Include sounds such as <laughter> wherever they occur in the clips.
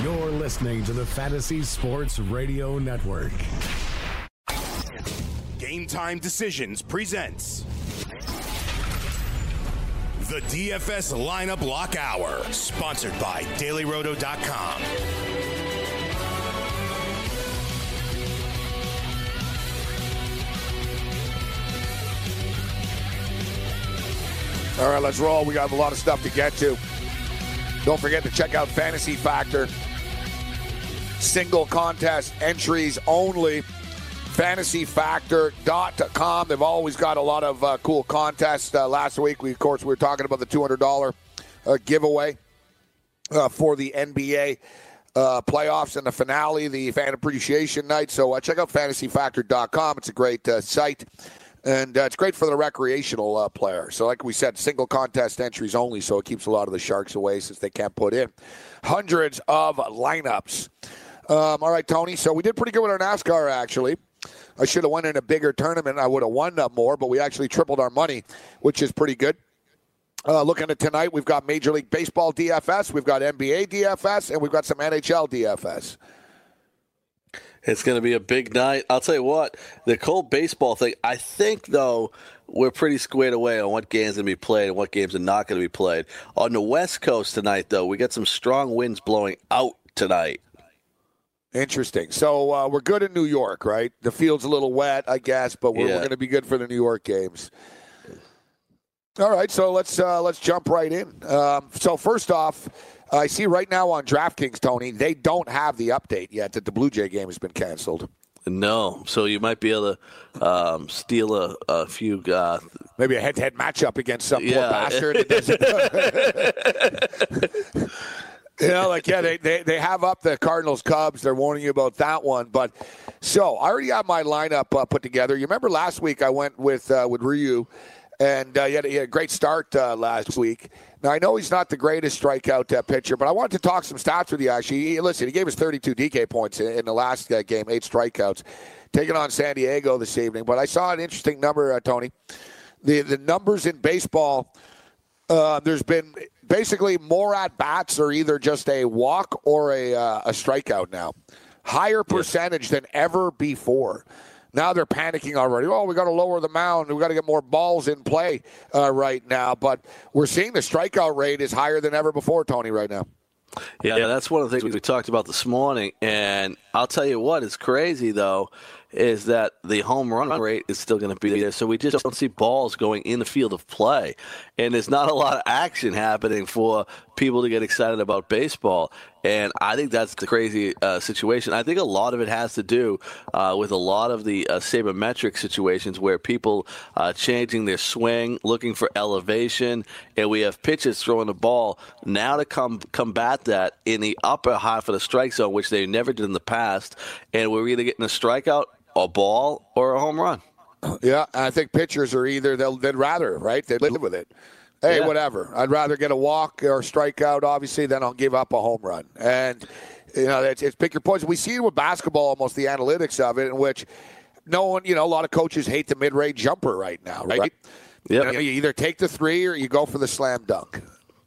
You're listening to the Fantasy Sports Radio Network. Game Time Decisions presents the DFS Lineup Lock Hour, sponsored by DailyRoto.com. All right, let's roll. We got a lot of stuff to get to. Don't forget to check out Fantasy Factor. Single contest entries only. FantasyFactor.com. They've always got a lot of uh, cool contests. Uh, last week, we of course we were talking about the $200 uh, giveaway uh, for the NBA uh, playoffs and the finale, the fan appreciation night. So uh, check out FantasyFactor.com. It's a great site and uh, it's great for the recreational uh, player. So, like we said, single contest entries only, so it keeps a lot of the sharks away since they can't put in hundreds of lineups. Um, all right, Tony. So we did pretty good with our NASCAR. Actually, I should have won in a bigger tournament. I would have won up more, but we actually tripled our money, which is pretty good. Uh, looking at tonight, we've got Major League Baseball DFS, we've got NBA DFS, and we've got some NHL DFS. It's going to be a big night. I'll tell you what, the cold baseball thing, I think, though, we're pretty squared away on what games are going to be played and what games are not going to be played. On the West Coast tonight, though, we got some strong winds blowing out tonight. Interesting. So uh, we're good in New York, right? The field's a little wet, I guess, but we're, yeah. we're going to be good for the New York games. All right, so let's uh, let's jump right in. Um, so first off, I see right now on DraftKings, Tony, they don't have the update yet that the Blue Jay game has been canceled. No, so you might be able to um, steal a, a few. Uh, Maybe a head-to-head matchup against some yeah. poor bastard. <laughs> <laughs> you know, like yeah, they, they they have up the Cardinals Cubs. They're warning you about that one, but so I already have my lineup uh, put together. You remember last week I went with uh, with Ryu, and uh, he, had a, he, had a, great start uh, last week. Now, I know he's not the greatest strikeout uh, pitcher, but I wanted to talk some stats with you, actually. He, listen, he gave us 32 DK points in, in the last uh, game, eight strikeouts, taking on San Diego this evening. But I saw an interesting number, uh, Tony. The, the numbers in baseball, uh, there's been basically more at bats or either just a walk or a, uh, a strikeout now. Higher percentage yes. than ever before. Now they're panicking already. Oh, we got to lower the mound. We got to get more balls in play uh, right now. But we're seeing the strikeout rate is higher than ever before, Tony, right now. Yeah, that's one of the things we talked about this morning. And I'll tell you what is crazy, though, is that the home run rate is still going to be there. So we just don't see balls going in the field of play. And there's not a lot of action happening for people to get excited about baseball. And I think that's the crazy uh, situation. I think a lot of it has to do uh, with a lot of the uh, sabermetric situations where people uh, changing their swing, looking for elevation, and we have pitchers throwing the ball now to come combat that in the upper half of the strike zone, which they never did in the past. And we're either getting a strikeout, a ball, or a home run. Yeah, I think pitchers are either they'll, they'd rather right they'd live with it hey, yeah. whatever. I'd rather get a walk or a strikeout, obviously, than I'll give up a home run. And you know, it's, it's pick your poison. We see it with basketball, almost the analytics of it, in which no one, you know, a lot of coaches hate the mid-range jumper right now, right? right. Yep. You, know, you either take the three or you go for the slam dunk.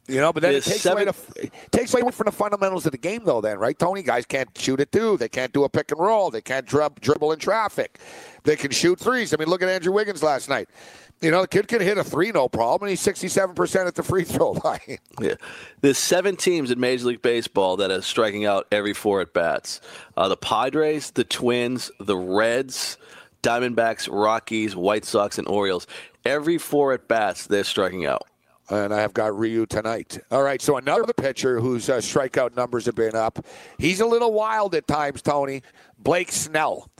You know, but then it takes, seven... away the, takes away from the fundamentals of the game, though. Then, right, Tony? Guys can't shoot it too. They can't do a pick and roll. They can't drib- dribble in traffic. They can shoot threes. I mean, look at Andrew Wiggins last night. You know, the kid can hit a three, no problem, and he's 67% at the free throw <laughs> line. Yeah. There's seven teams in Major League Baseball that are striking out every four at bats uh, the Padres, the Twins, the Reds, Diamondbacks, Rockies, White Sox, and Orioles. Every four at bats, they're striking out. And I have got Ryu tonight. All right, so another pitcher whose uh, strikeout numbers have been up. He's a little wild at times, Tony. Blake Snell.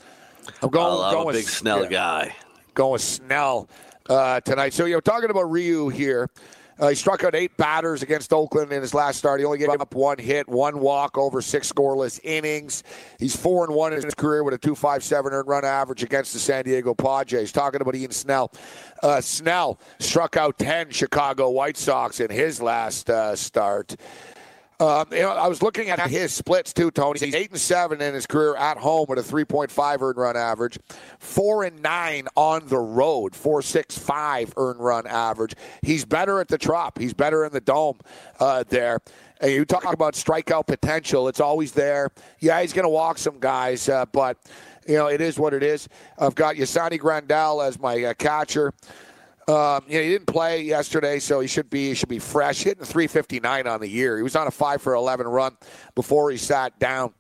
I'm going. Oh, I'm going a big with, Snell yeah, guy. Going with Snell uh, tonight. So you're talking about Ryu here. Uh, he struck out eight batters against Oakland in his last start. He only gave up one hit, one walk over six scoreless innings. He's four and one in his career with a two five seven earned run average against the San Diego Padres. Talking about Ian Snell. Uh, Snell struck out ten Chicago White Sox in his last uh, start. Um, you know, I was looking at his splits too, Tony. He's eight and seven in his career at home with a 3.5 earned run average, four and nine on the road, four six five earned run average. He's better at the Trop. He's better in the dome uh, there. And you talk about strikeout potential; it's always there. Yeah, he's going to walk some guys, uh, but you know it is what it is. I've got Yasmani Grandal as my uh, catcher. Um, you know, he didn't play yesterday, so he should be he should be fresh. Hitting 359 on the year. He was on a five for 11 run before he sat down.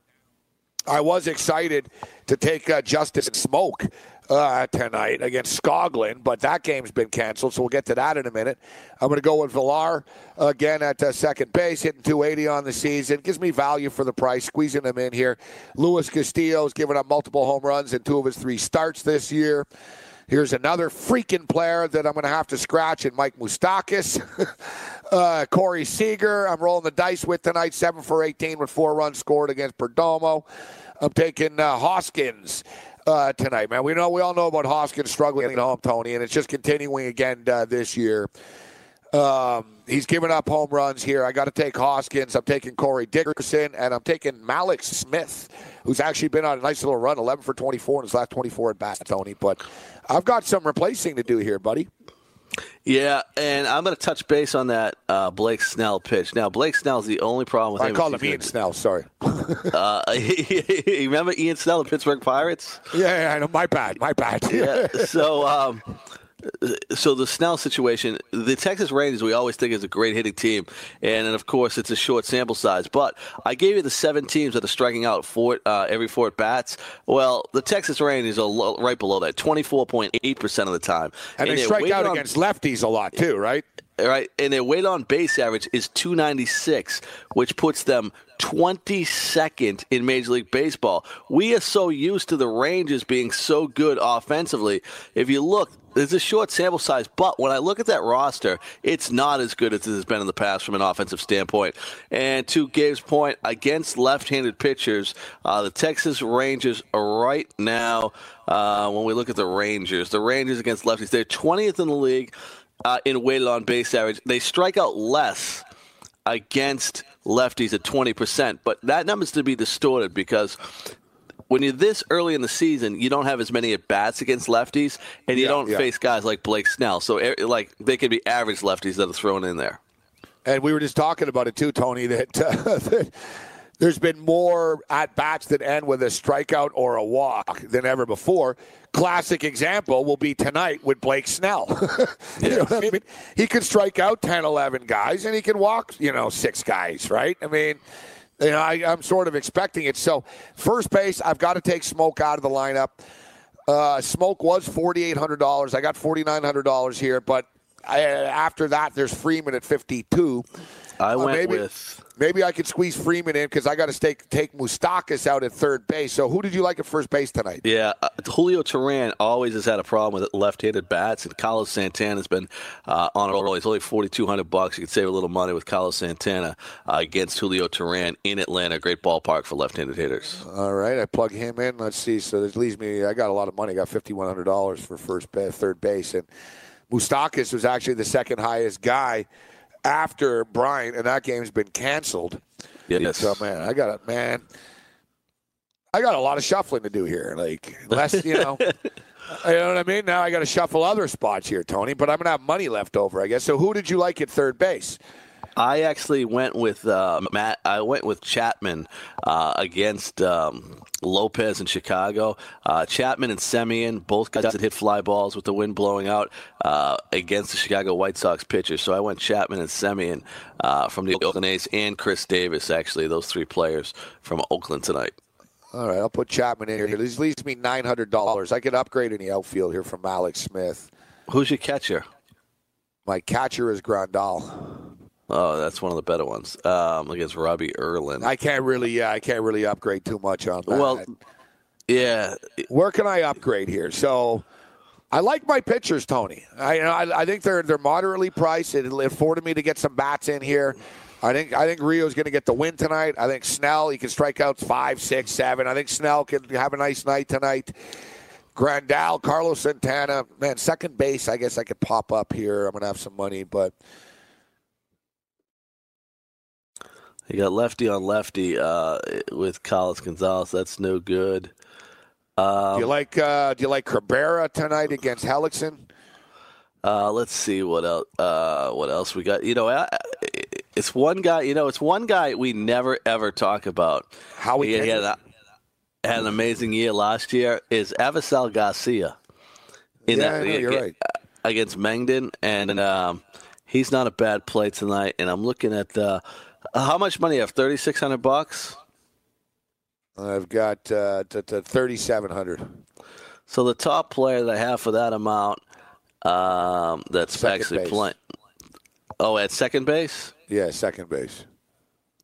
I was excited to take uh, Justin Smoak uh, tonight against Skoglund, but that game's been canceled, so we'll get to that in a minute. I'm going to go with Villar again at uh, second base, hitting 280 on the season. Gives me value for the price, squeezing him in here. Luis Castillo's given up multiple home runs in two of his three starts this year. Here's another freaking player that I'm going to have to scratch, and Mike Moustakas. <laughs> uh, Corey Seager, I'm rolling the dice with tonight, 7 for 18 with four runs scored against Perdomo. I'm taking uh, Hoskins. Uh, tonight, man. We know we all know about Hoskins struggling at home, Tony, and it's just continuing again uh, this year. Um, he's giving up home runs here. I got to take Hoskins. I'm taking Corey Dickerson, and I'm taking Mallex Smith, who's actually been on a nice little run, 11 for 24 in his last 24 at bat, Tony. But I've got some replacing to do here, buddy. Yeah, and I'm going to touch base on that uh, Blake Snell pitch. Now, Blake Snell's the only problem with I him. I called him Ian Snell. Sorry. <laughs> uh, <laughs> remember Ian Snell, the Pittsburgh Pirates? Yeah, yeah, I know. My bad. My bad. yeah. So, um, so the Snell situation, the Texas Rangers, we always think is a great hitting team, and, and of course it's a short sample size. But I gave you the seven teams that are striking out four uh, every four at bats. Well, the Texas Rangers are lo- right below that, twenty four point eight percent of the time, and, and they strike out on, against lefties a lot too, right? Right, and their weight on base average is 296, which puts them 22nd in Major League Baseball. We are so used to the Rangers being so good offensively. If you look, there's a short sample size, but when I look at that roster, it's not as good as it has been in the past from an offensive standpoint. And to Gabe's point, against left-handed pitchers, uh, the Texas Rangers are right now. Uh, when we look at the Rangers, the Rangers against lefties, they're 20th in the league uh, in weighted on base average. They strike out less against lefties at 20%, but that number's to be distorted because when you're this early in the season, you don't have as many at bats against lefties, and you yeah, don't yeah. face guys like Blake Snell. So, like, they could be average lefties that are thrown in there. And we were just talking about it too, Tony. That, uh, <laughs> that there's been more at bats that end with a strikeout or a walk than ever before. Classic example will be tonight with Blake Snell. <laughs> you know I mean? He could strike out 10, 11 guys, and he can walk, you know, six guys, right? I mean, you know, I, am sort of expecting it. So, first base, I've got to take Smoak out of the lineup. Uh, Smoak was $4,800. I got $4,900 here, but I, after that, there's Freeman at 52. I uh, went maybe, with Maybe I could squeeze Freeman in because I got to take take Moustakas out at third base. So who did you like at first base tonight? Yeah, uh, Julio Teheran always has had a problem with left-handed bats, and Carlos Santana has been uh, on a roll. He's only forty-two hundred bucks. You could save a little money with Carlos Santana uh, against Julio Teheran in Atlanta. Great ballpark for left-handed hitters. All right, I plug him in. Let's see. So this leaves me. I got a lot of money. I got fifty-one hundred dollars for first base, third base, and Moustakas was actually the second highest guy after Bryant, and that game's been canceled. Yes. So man, I got it, man. I got a lot of shuffling to do here. Like less, you know. <laughs> you know what I mean? Now I got to shuffle other spots here, Tony. But I'm gonna have money left over, I guess. So who did you like at third base? I actually went with uh, Matt. I went with Chapman uh, against um, Lopez in Chicago. Uh, Chapman and Semien, both guys that hit fly balls with the wind blowing out uh, against the Chicago White Sox pitchers. So I went Chapman and Semien uh, from the Oakland A's and Khris Davis, actually, those three players from Oakland tonight. All right, I'll put Chapman in here. This leaves me nine hundred dollars. I could upgrade in the outfield here from Alex Smith. Who's your catcher? My catcher is Grandal. Oh, that's one of the better ones um, against Robbie Erlin. I can't really, yeah, I can't really upgrade too much on that. Well, yeah. Where can I upgrade here? So, I like my pitchers, Tony. I, I, I think they're they're moderately priced. It afforded me to get some bats in here. I think I think Ryu's going to get the win tonight. I think Snell he can strike out five, six, seven. I think Snell can have a nice night tonight. Grandal, Carlos Santana, man, second base. I guess I could pop up here. I'm going to have some money, but You got lefty on lefty uh, with Carlos Gonzalez. That's no good. do you like uh, Do you like Cabrera tonight against Hellickson? Uh, let's see what else. Uh, what else we got? You know, I, it's one guy. You know, it's one guy we never ever talk about. Howie he, he had, a- had an amazing year last year. Is Avisail Garcia? In Yeah, I know, you're right. Against Mengden, and um, he's not a bad play tonight. And I'm looking at uh, how much money you have? Thirty six hundred bucks. I've got uh, t- t- thirty seven hundred. So the top player that I have for that amount, um, that's Second actually playing. Oh, at second base. Yeah, second base.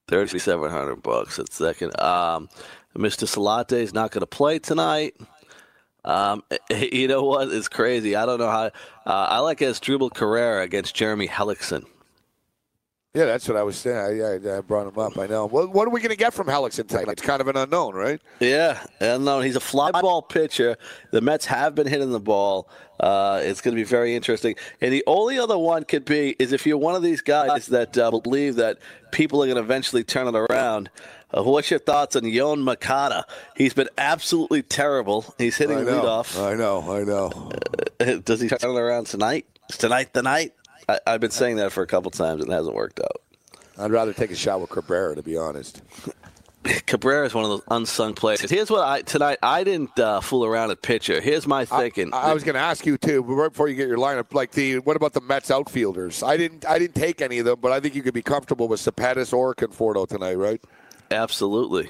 Thirty-seven hundred bucks at second. Um, Mr. Salate is not going to play tonight. Um, <laughs> you know what? It's crazy. I don't know how. Uh, I like Asdrubal Cabrera against Jeremy Hellickson. Yeah, that's what I was saying. I, I, I brought him up. I know. Well, what are we going to get from Hellickson tonight? It's kind of an unknown, right? Yeah, unknown. he's a fly ball pitcher. The Mets have been hitting the ball. Uh, it's going to be very interesting. And the only other one could be is if you're one of these guys that uh, believe that people are going to eventually turn it around. Uh, what's your thoughts on Yoan Moncada? He's been absolutely terrible. He's hitting I know. leadoff. I know. I know. <laughs> Does he turn it around tonight? Is tonight the night? I, I've been saying that for a couple times and it hasn't worked out. I'd rather take a shot with Cabrera, to be honest. <laughs> Cabrera is one of those unsung players. Here's what I tonight. I didn't uh, fool around at pitcher. Here's my thinking. I, I was going to ask you too, but right before you get your lineup, like the what about the Mets outfielders? I didn't, I didn't take any of them, but I think you could be comfortable with Cespedes or Conforto tonight, right? Absolutely,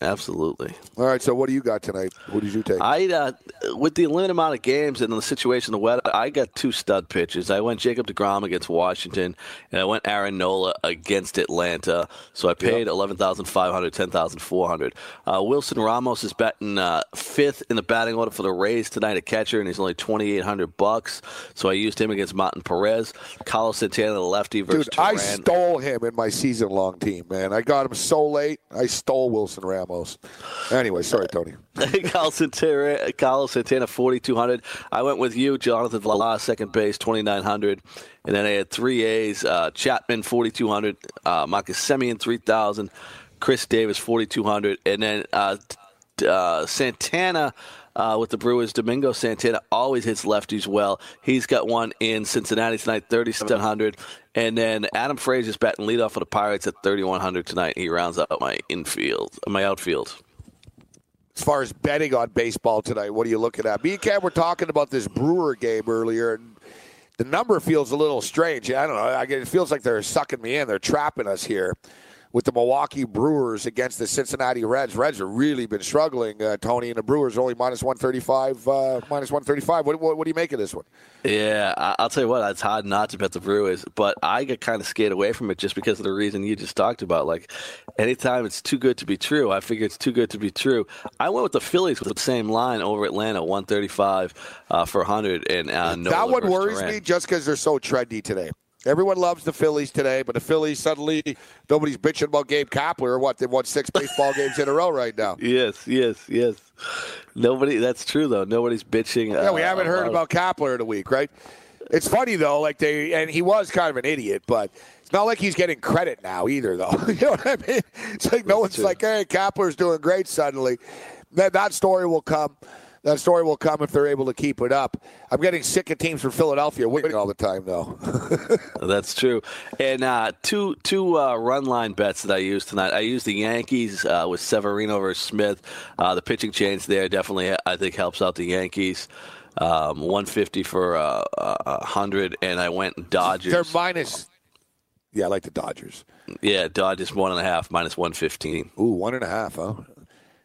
absolutely. All right. So what do you got tonight? Who did you take? I uh, with the limited amount of games and the situation, the weather, I got two stud pitches. I went Jacob deGrom against Washington, and I went Aaron Nola against Atlanta. So I paid eleven thousand five hundred, ten thousand four hundred. Uh, Wilson Ramos is batting uh, fifth in the batting order for the Rays tonight a catcher, and he's only twenty eight hundred bucks. So I used him against Martin Perez. Carlos Santana, the lefty, versus Dude, I stole him in my season-long team, man. I got him so late. I stole Wilson Ramos. Anyway, sorry, <laughs> Tony. Carlos Santana, Carlos Santana, 4,200. I went with you, Jonathan Villar, second base, 2,900. And then I had three A's, uh, Chapman, 4,200, uh, Marcus Semien, 3,000, Khris Davis, 4,200. And then uh, uh, Santana uh, with the Brewers, Domingo Santana always hits lefties well. He's got one in Cincinnati tonight, 3,700. And then Adam Frazier's batting leadoff for the Pirates at 3,100 tonight. He rounds out my infield, my outfield. As far as betting on baseball tonight, what are you looking at? Me and Cam were talking about this Brewer game earlier, and the number feels a little strange. I don't know. I it feels like they're sucking me in. They're trapping us here with the Milwaukee Brewers against the Cincinnati Reds. Reds have really been struggling, uh, Tony, and the Brewers are only minus 135. Uh, minus 135. What, what, what do you make of this one? Yeah, I- I'll tell you what, it's hard not to bet the Brewers, but I get kind of scared away from it just because of the reason you just talked about. Like, anytime it's too good to be true, I figure it's too good to be true. I went with the Phillies with the same line over Atlanta, 135 uh, for 100. And uh, that one worries Durant. me just because they're so trendy today. Everyone loves the Phillies today, but the Phillies suddenly nobody's bitching about Gabe Kapler. What they've won six baseball games in a row right now. <laughs> Yes, yes, yes. Nobody, that's true, though. Nobody's bitching. Yeah, we uh, haven't heard about Kapler in a week, right? It's funny though, like they and he was kind of an idiot, but it's not like he's getting credit now either, though. <laughs> you know what I mean? It's like no one's true. like, "Hey, Kapler's doing great." Suddenly, that that story will come. That story will come if they're able to keep it up. I'm getting sick of teams from Philadelphia winning all the time, though. <laughs> That's true. And uh, two two uh, run line bets that I used tonight. I used the Yankees uh, with Severino versus Smith. Uh, the pitching change there definitely I think helps out the Yankees. Um, 150 for uh, uh, 100, and I went Dodgers. they're minus. Yeah, I like the Dodgers. yeah, Dodgers one and a half minus 115. Ooh, one and a half, huh?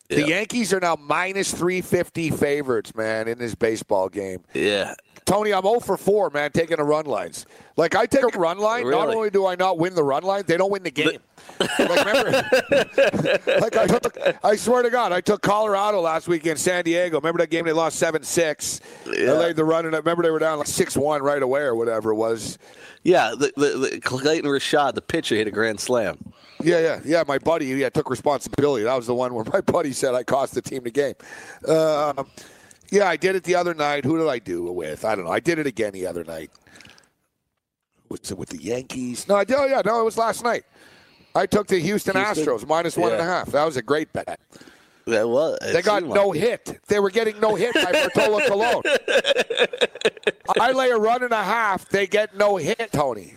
The Yeah. Yankees are now minus 350 favorites, man, in this baseball game. Yeah, Tony, I'm 0 for 4, man, taking the run lines. Like, I take a run line. Not only do I not win the run line, they don't win the game. <laughs> like, remember, <laughs> like I, took, I swear to God, I took Colorado last week in San Diego. Remember that game they lost 7 6? I Yeah. laid the run, and I remember they were down like 6 1 right away or whatever it was. yeah. The, the, the Clayton Richard, the pitcher, hit a grand slam. Yeah, yeah, yeah. My buddy, yeah, took responsibility. That was the one where <laughs> my buddy said I cost the team the game. Um, yeah, I did it the other night. Who did I do it with? I don't know. I did it again the other night. Was it with the Yankees? No, I did. Oh, yeah, no, it was last night. I took the Houston, Houston? Astros minus one and a half. That was a great bet. That was. it They got no like it. hit. They were getting no hit by Bartolo <laughs> Colon. I lay a run and a half. They get no hit, Tony.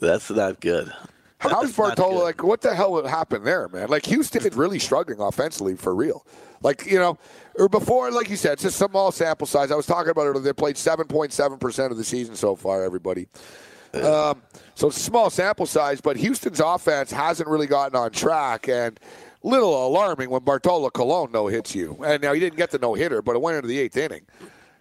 That's not good. How's Bartolo? Like, what the hell happened there, man? Like, Houston is really struggling offensively for real. Like, you know, or before, like you said, it's a small sample size. I was talking about it. They played 7.7% of the season so far, everybody. Um, so it's a small sample size, but Houston's offense hasn't really gotten on track and little alarming when Bartolo Colon no hits you. And now he didn't get the no hitter, but it went into the eighth inning.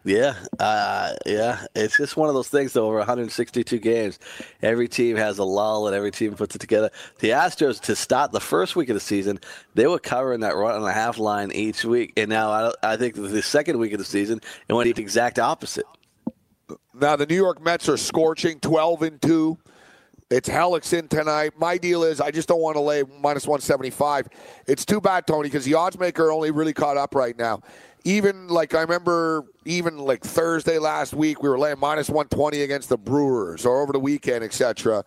Yeah, uh, yeah. It's just one of those things. Though, over 162 games, every team has a lull, and every team puts it together. The Astros, to start the first week of the season, they were covering that run and a half line each week, and now I, I think the second week of the season, it went the exact opposite. Now the New York Mets are scorching, twelve and two. It's Hellickson tonight. My deal is I just don't want to lay minus one seventy five. It's too bad, Tony, because the odds maker only really caught up right now. Even like I remember, even like Thursday last week, we were laying minus one twenty against the Brewers, or over the weekend, etc.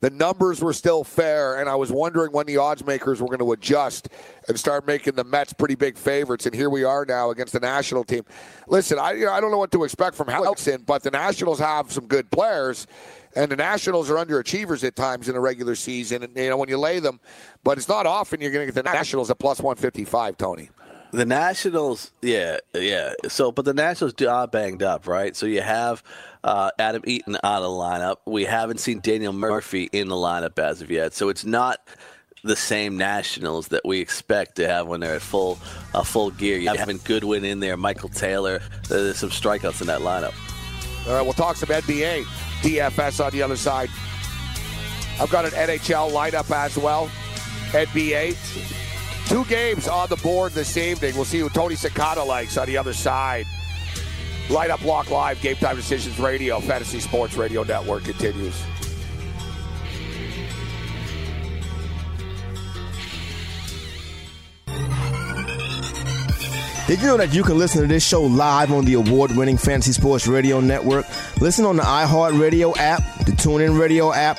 The numbers were still fair, and I was wondering when the odds makers were going to adjust and start making the Mets pretty big favorites. And here we are now against the national team. Listen, I you know, I don't know what to expect from Hellickson, but the Nationals have some good players, and the Nationals are underachievers at times in the regular season. And you know when you lay them, but it's not often you're going to get the Nationals at plus one fifty five, Tony. The Nationals, yeah, yeah. So, but the Nationals are banged up, right? So you have uh, Adam Eaton out of the lineup. We haven't seen Daniel Murphy in the lineup as of yet. So it's not the same Nationals that we expect to have when they're at full uh, full gear. You having Goodwin in there, Michael Taylor. There's some strikeouts in that lineup. All right, we'll talk some NBA, DFS on the other side. I've got an NHL lineup as well. NBA. Two games on the board this evening. We'll see who Tony Sakata likes on the other side. Light up, lock live, game time decisions radio, fantasy sports radio network continues. Did you know that you can listen to this show live on the award winning Fantasy Sports Radio Network? Listen on the iHeartRadio app, the TuneIn Radio app,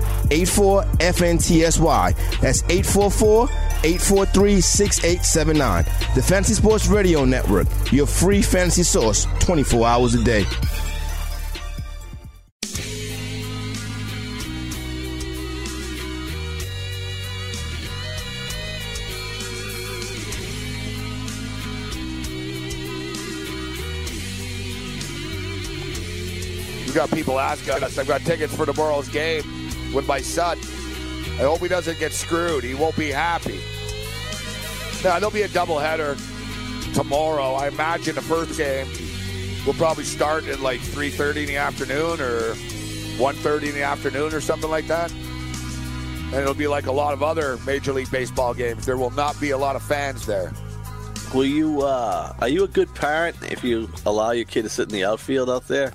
84 FNTSY. That's 844 843 6879. The Fantasy Sports Radio Network, your free fantasy source 24 hours a day. We got people asking us. I've got tickets for tomorrow's game with my son. I hope he doesn't get screwed. He won't be happy. Now, there'll be a doubleheader tomorrow. I imagine the first game will probably start at like 3.30 in the afternoon or 1.30 in the afternoon or something like that. And it'll be like a lot of other Major League Baseball games. There will not be a lot of fans there. Will you? Uh, are you a good parent if you allow your kid to sit in the outfield out there?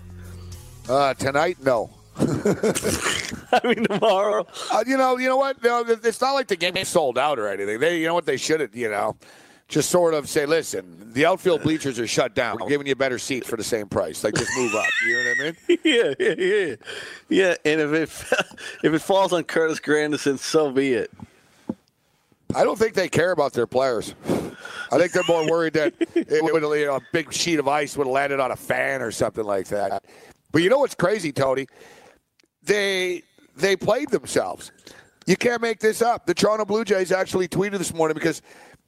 Uh, tonight, no. <laughs> <laughs> I mean, tomorrow. Uh, you know, you know what? No, it's not like the game is sold out or anything. They, you know what? They should, have, you know, just sort of say, listen, the outfield bleachers are shut down. We're giving you a better seat for the same price. Like, just move up. You know what I mean? <laughs> yeah, yeah, yeah, yeah. And if it <laughs> if it falls on Curtis Granderson, so be it. I don't think they care about their players. I think they're more worried that it would, you know, a big sheet of ice would have landed on a fan or something like that. But you know what's crazy, Tony? They they played themselves. You can't make this up. The Toronto Blue Jays actually tweeted this morning because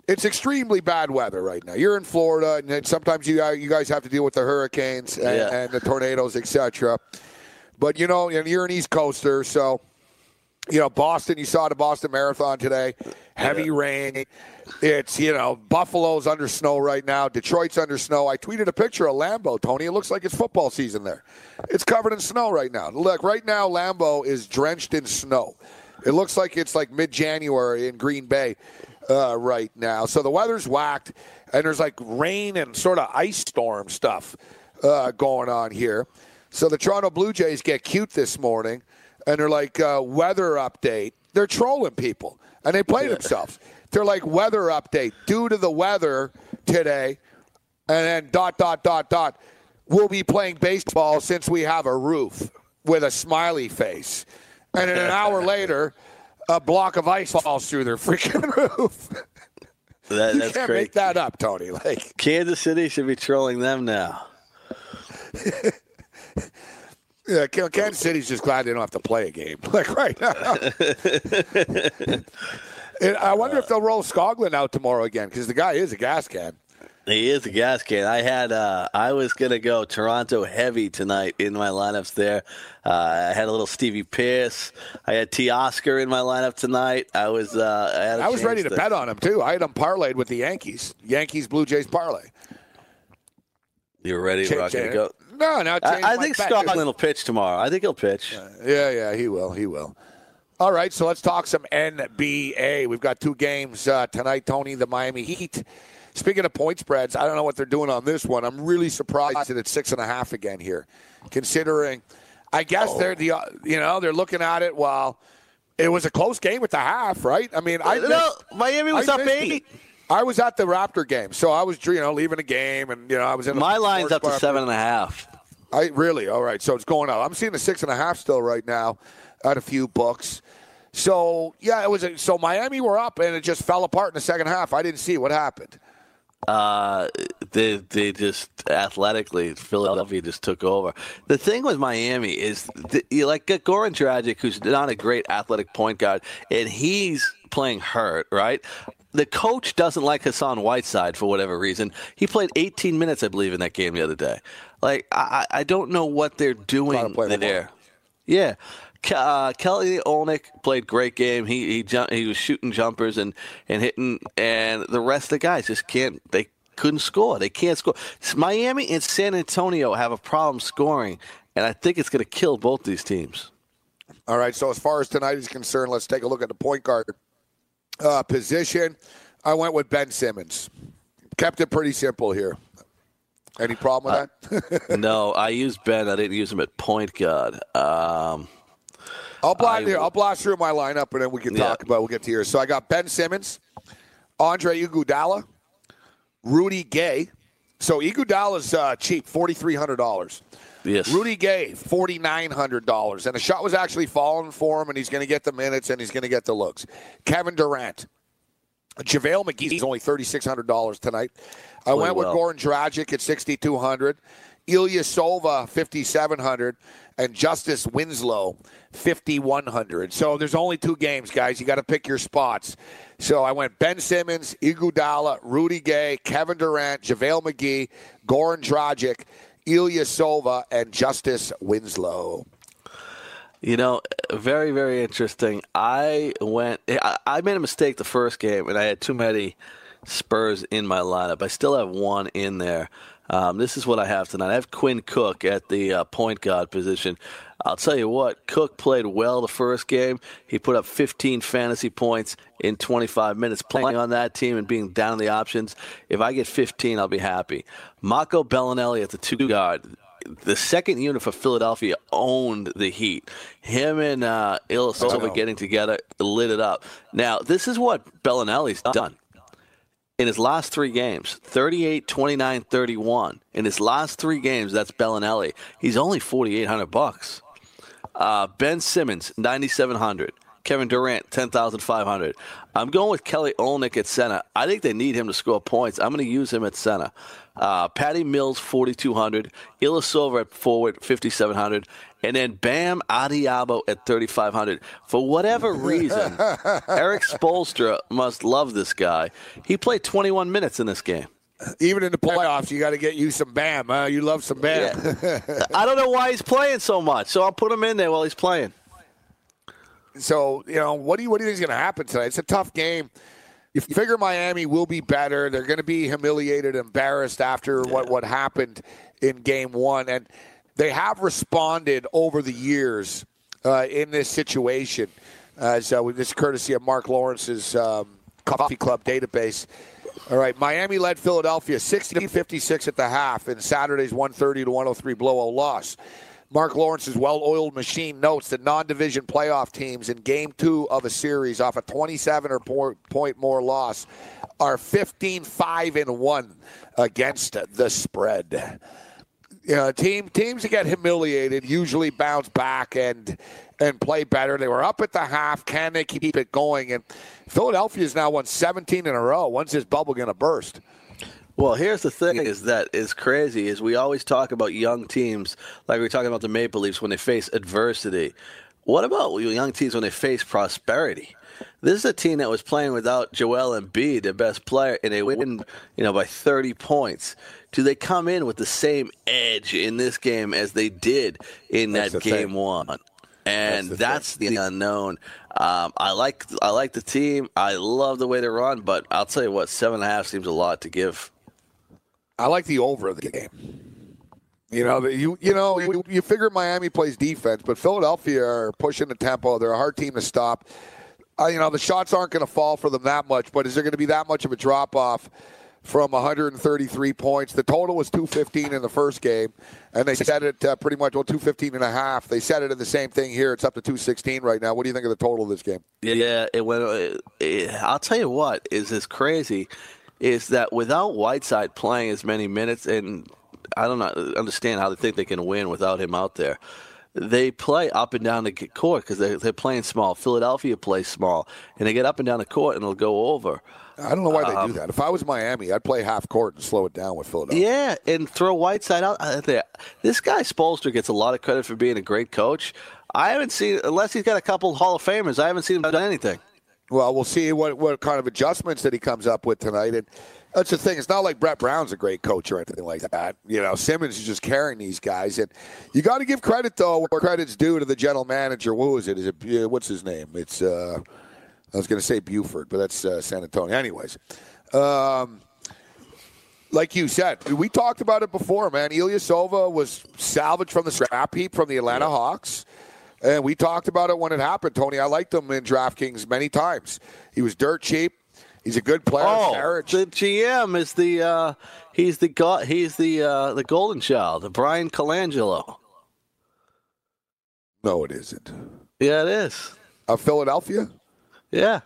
it's extremely bad weather right now. You're in Florida, and sometimes you guys- you guys have to deal with the hurricanes and, Yeah. and the tornadoes, etc. But you know, and you're an East Coaster, so you know Boston. You saw the Boston Marathon today. Heavy rain. It's you know Buffalo's under snow right now. Detroit's under snow. I tweeted a picture of Lambeau, Tony. It looks like it's football season there. It's covered in snow right now. Look, right now Lambeau is drenched in snow. It looks like it's like mid-January in Green Bay. uh, right now. So the weather's whacked, and there's like rain and sort of ice storm stuff uh, going on here. So the Toronto Blue Jays get cute this morning, and they're like, uh, weather update. They're trolling people, and they play themselves. They're like, weather update. Due to the weather today, and then dot, dot, dot, dot, we'll be playing baseball since we have a roof with a smiley face. And then an hour <laughs> later, a block of ice falls through their <laughs> freaking roof. That, you that's can't great. make that up, Tony. Like, Kansas City should be trolling them now. <laughs> yeah, Kansas City's just glad they don't have to play a game. Like right now. And I wonder if they'll roll Skoglund out tomorrow again because the guy is a gas can. He is a gas can. I had uh, I was gonna go Toronto heavy tonight in my lineups there. Uh, I had a little Stevie Pearce. I had Teoscar in my lineup tonight. I was uh, I, had a I was ready to bet on him too. I had him parlayed with the Yankees. Yankees Blue Jays parlay. You were ready, Change- Rocky, to go. No, no. I, I think. Skoglund will pitch tomorrow. I think he'll pitch. Yeah, yeah, he will. He will. All right, so let's talk some NBA. We've got two games uh, tonight, Tony. The Miami Heat. Speaking of point spreads, I don't know what they're doing on this one. I'm really surprised that it's six and a half again here, considering. I guess they're the uh, you know they're looking at it while it was a close game at the half, right? I mean, I no, missed- Miami was I up eight. I was at the Raptor game, so I was you know leaving the game, and you know I was in the My line's up to seven and a half. I really all right. So it's going up. I'm seeing a six and a half still right now at a few books. So yeah, it was. A, so Miami were up and it just fell apart in the second half. I didn't see what happened. Uh, they they just athletically Philadelphia just took over. The thing with Miami is the, you like Goran Dragic, who's not a great athletic point guard, and he's playing hurt, right? The coach doesn't like Hassan Whiteside for whatever reason. He played 18 minutes, I believe, in that game the other day. Like I, I don't know what they're doing there. Yeah. Uh, Kelly Olynyk played great game. He he jump, he was shooting jumpers and, and hitting, and the rest of the guys just can't. They couldn't score. They can't score. Miami and San Antonio have a problem scoring, and I think it's going to kill both these teams. All right. So as far as tonight is concerned, let's take a look at the point guard uh, position. I went with Ben Simmons. Kept it pretty simple here. Any problem with that? <laughs> no, I used Ben. I didn't use him at point guard. Um, I'll blast here. I'll blast through my lineup and then we can Yeah. talk about. We'll get to yours. So I got Ben Simmons, Andre Iguodala, Rudy Gay. So Iguodala's uh, cheap, forty three hundred dollars. yes, Rudy Gay, forty nine hundred dollars, and the shot was actually falling for him, and he's going to get the minutes and he's going to get the looks. Kevin Durant, JaVale McGee is only thirty six hundred dollars tonight. I Played went with well. Goran Dragic at sixty two hundred, Ilyasova fifty seven hundred, and Justise Winslow fifty one hundred. So there's only two games, guys. You got to pick your spots. So I went Ben Simmons, Iguodala, Rudy Gay, Kevin Durant, JaVale McGee, Goran Dragic, Ilyasova, and Justice Winslow. You know, very, very interesting. I went, I made a mistake the first game, and I had too many Spurs in my lineup. I still have one in there. Um, this is what I have tonight. I have Quinn Cook at the uh, point guard position. I'll tell you what, Cook played well the first game. He put up 15 fantasy points in 25 minutes playing on that team and being down in the options. If I get 15, I'll be happy. Marco Belinelli at the two guard the second unit for Philadelphia owned the Heat. Him and uh, Ilyasova getting together lit it up. Now, this is what Belinelli's done. In his last three games, 38, 29, 31. In his last three games, that's Belinelli. He's only 4,800 bucks. Uh, ben Simmons, 9,700. Kevin Durant, 10,500. I'm going with Kelly Olynyk at center. I think they need him to score points. I'm going to use him at center. Uh, Patty Mills, 4,200. Ilyasova at forward, 5,700. And then Bam Adebayo at 3,500. For whatever <laughs> reason, Erik Spoelstra must love this guy. He played 21 minutes in this game. Even in the playoffs, you got to get you some Bam. Huh? You love some Bam. <laughs> I don't know why he's playing so much, so I'll put him in there while he's playing. So you know, what do you what do you think is going to happen tonight? It's a tough game. You figure Miami will be better. They're going to be humiliated, embarrassed after what what happened in Game One, and they have responded over the years uh, in this situation. Uh, so this courtesy of Mark Lawrence's um, Coffee Club database. All right, Miami led Philadelphia 60-56 at the half in Saturday's 130 to 103 blowout loss. Mark Lawrence's well-oiled machine notes that non-division playoff teams in Game Two of a series off a 27 or point more loss are 15-5 and one against the spread. You know, team teams that get humiliated usually bounce back and and play better. They were up at the half. Can they keep it going? And Philadelphia's now won 17 in a row. When's this bubble going to burst? Well, here's the thing: is that is crazy. Is we always talk about young teams, like we are talking about the Maple Leafs when they face adversity. What about young teams when they face prosperity? This is a team that was playing without Joel Embiid, their best player, and they win, you know, by 30 points. Do they come in with the same edge in this game as they did in that's that game thing. one? And that's the, that's the unknown. Um, I like I like the team. I love the way they run, but I'll tell you what, seven and a half seems a lot to give I like the over of the game. You know, you you know you, you figure Miami plays defense, but Philadelphia are pushing the tempo. They're a hard team to stop. Uh, you know, the shots aren't going to fall for them that much, but is there going to be that much of a drop off from 133 points? The total was 215 in the first game, and they set it uh, pretty much well 215 and a half. They set it in the same thing here. It's up to 216 right now. What do you think of the total of this game? Yeah, it went. It, it, I'll tell you what is this crazy is that without Whiteside playing as many minutes, and I don't understand how they think they can win without him out there. They play up and down the court because they're, they're playing small. Philadelphia plays small, and they get up and down the court and they'll go over. I don't know why they um, do that. If I was Miami, I'd play half court and slow it down with Philadelphia. Yeah, and throw Whiteside out there. This guy Spoelstra gets a lot of credit for being a great coach. I haven't seen, unless he's got a couple Hall of Famers, I haven't seen him do anything. Well, we'll see what, what kind of adjustments that he comes up with tonight. And that's the thing. It's not like Brett Brown's a great coach or anything like that. You know, Simmons is just carrying these guys. And you got to give credit, though, where credit's due to the general manager. Who is it? Is it what's his name? It's, uh, I was going to say Buford, but that's uh, San Antonio. Anyways. Um, like you said, we talked about it before, man. Ilyasova was salvaged from the scrap heap from the Atlanta Hawks. And we talked about it when it happened, Tony. I liked him in DraftKings many times. He was dirt cheap. He's a good player. Oh, the GM is the uh, he's the god. He's the uh, the golden child, Bryan Colangelo. No, it isn't. Yeah, it is. Of Philadelphia. Yeah.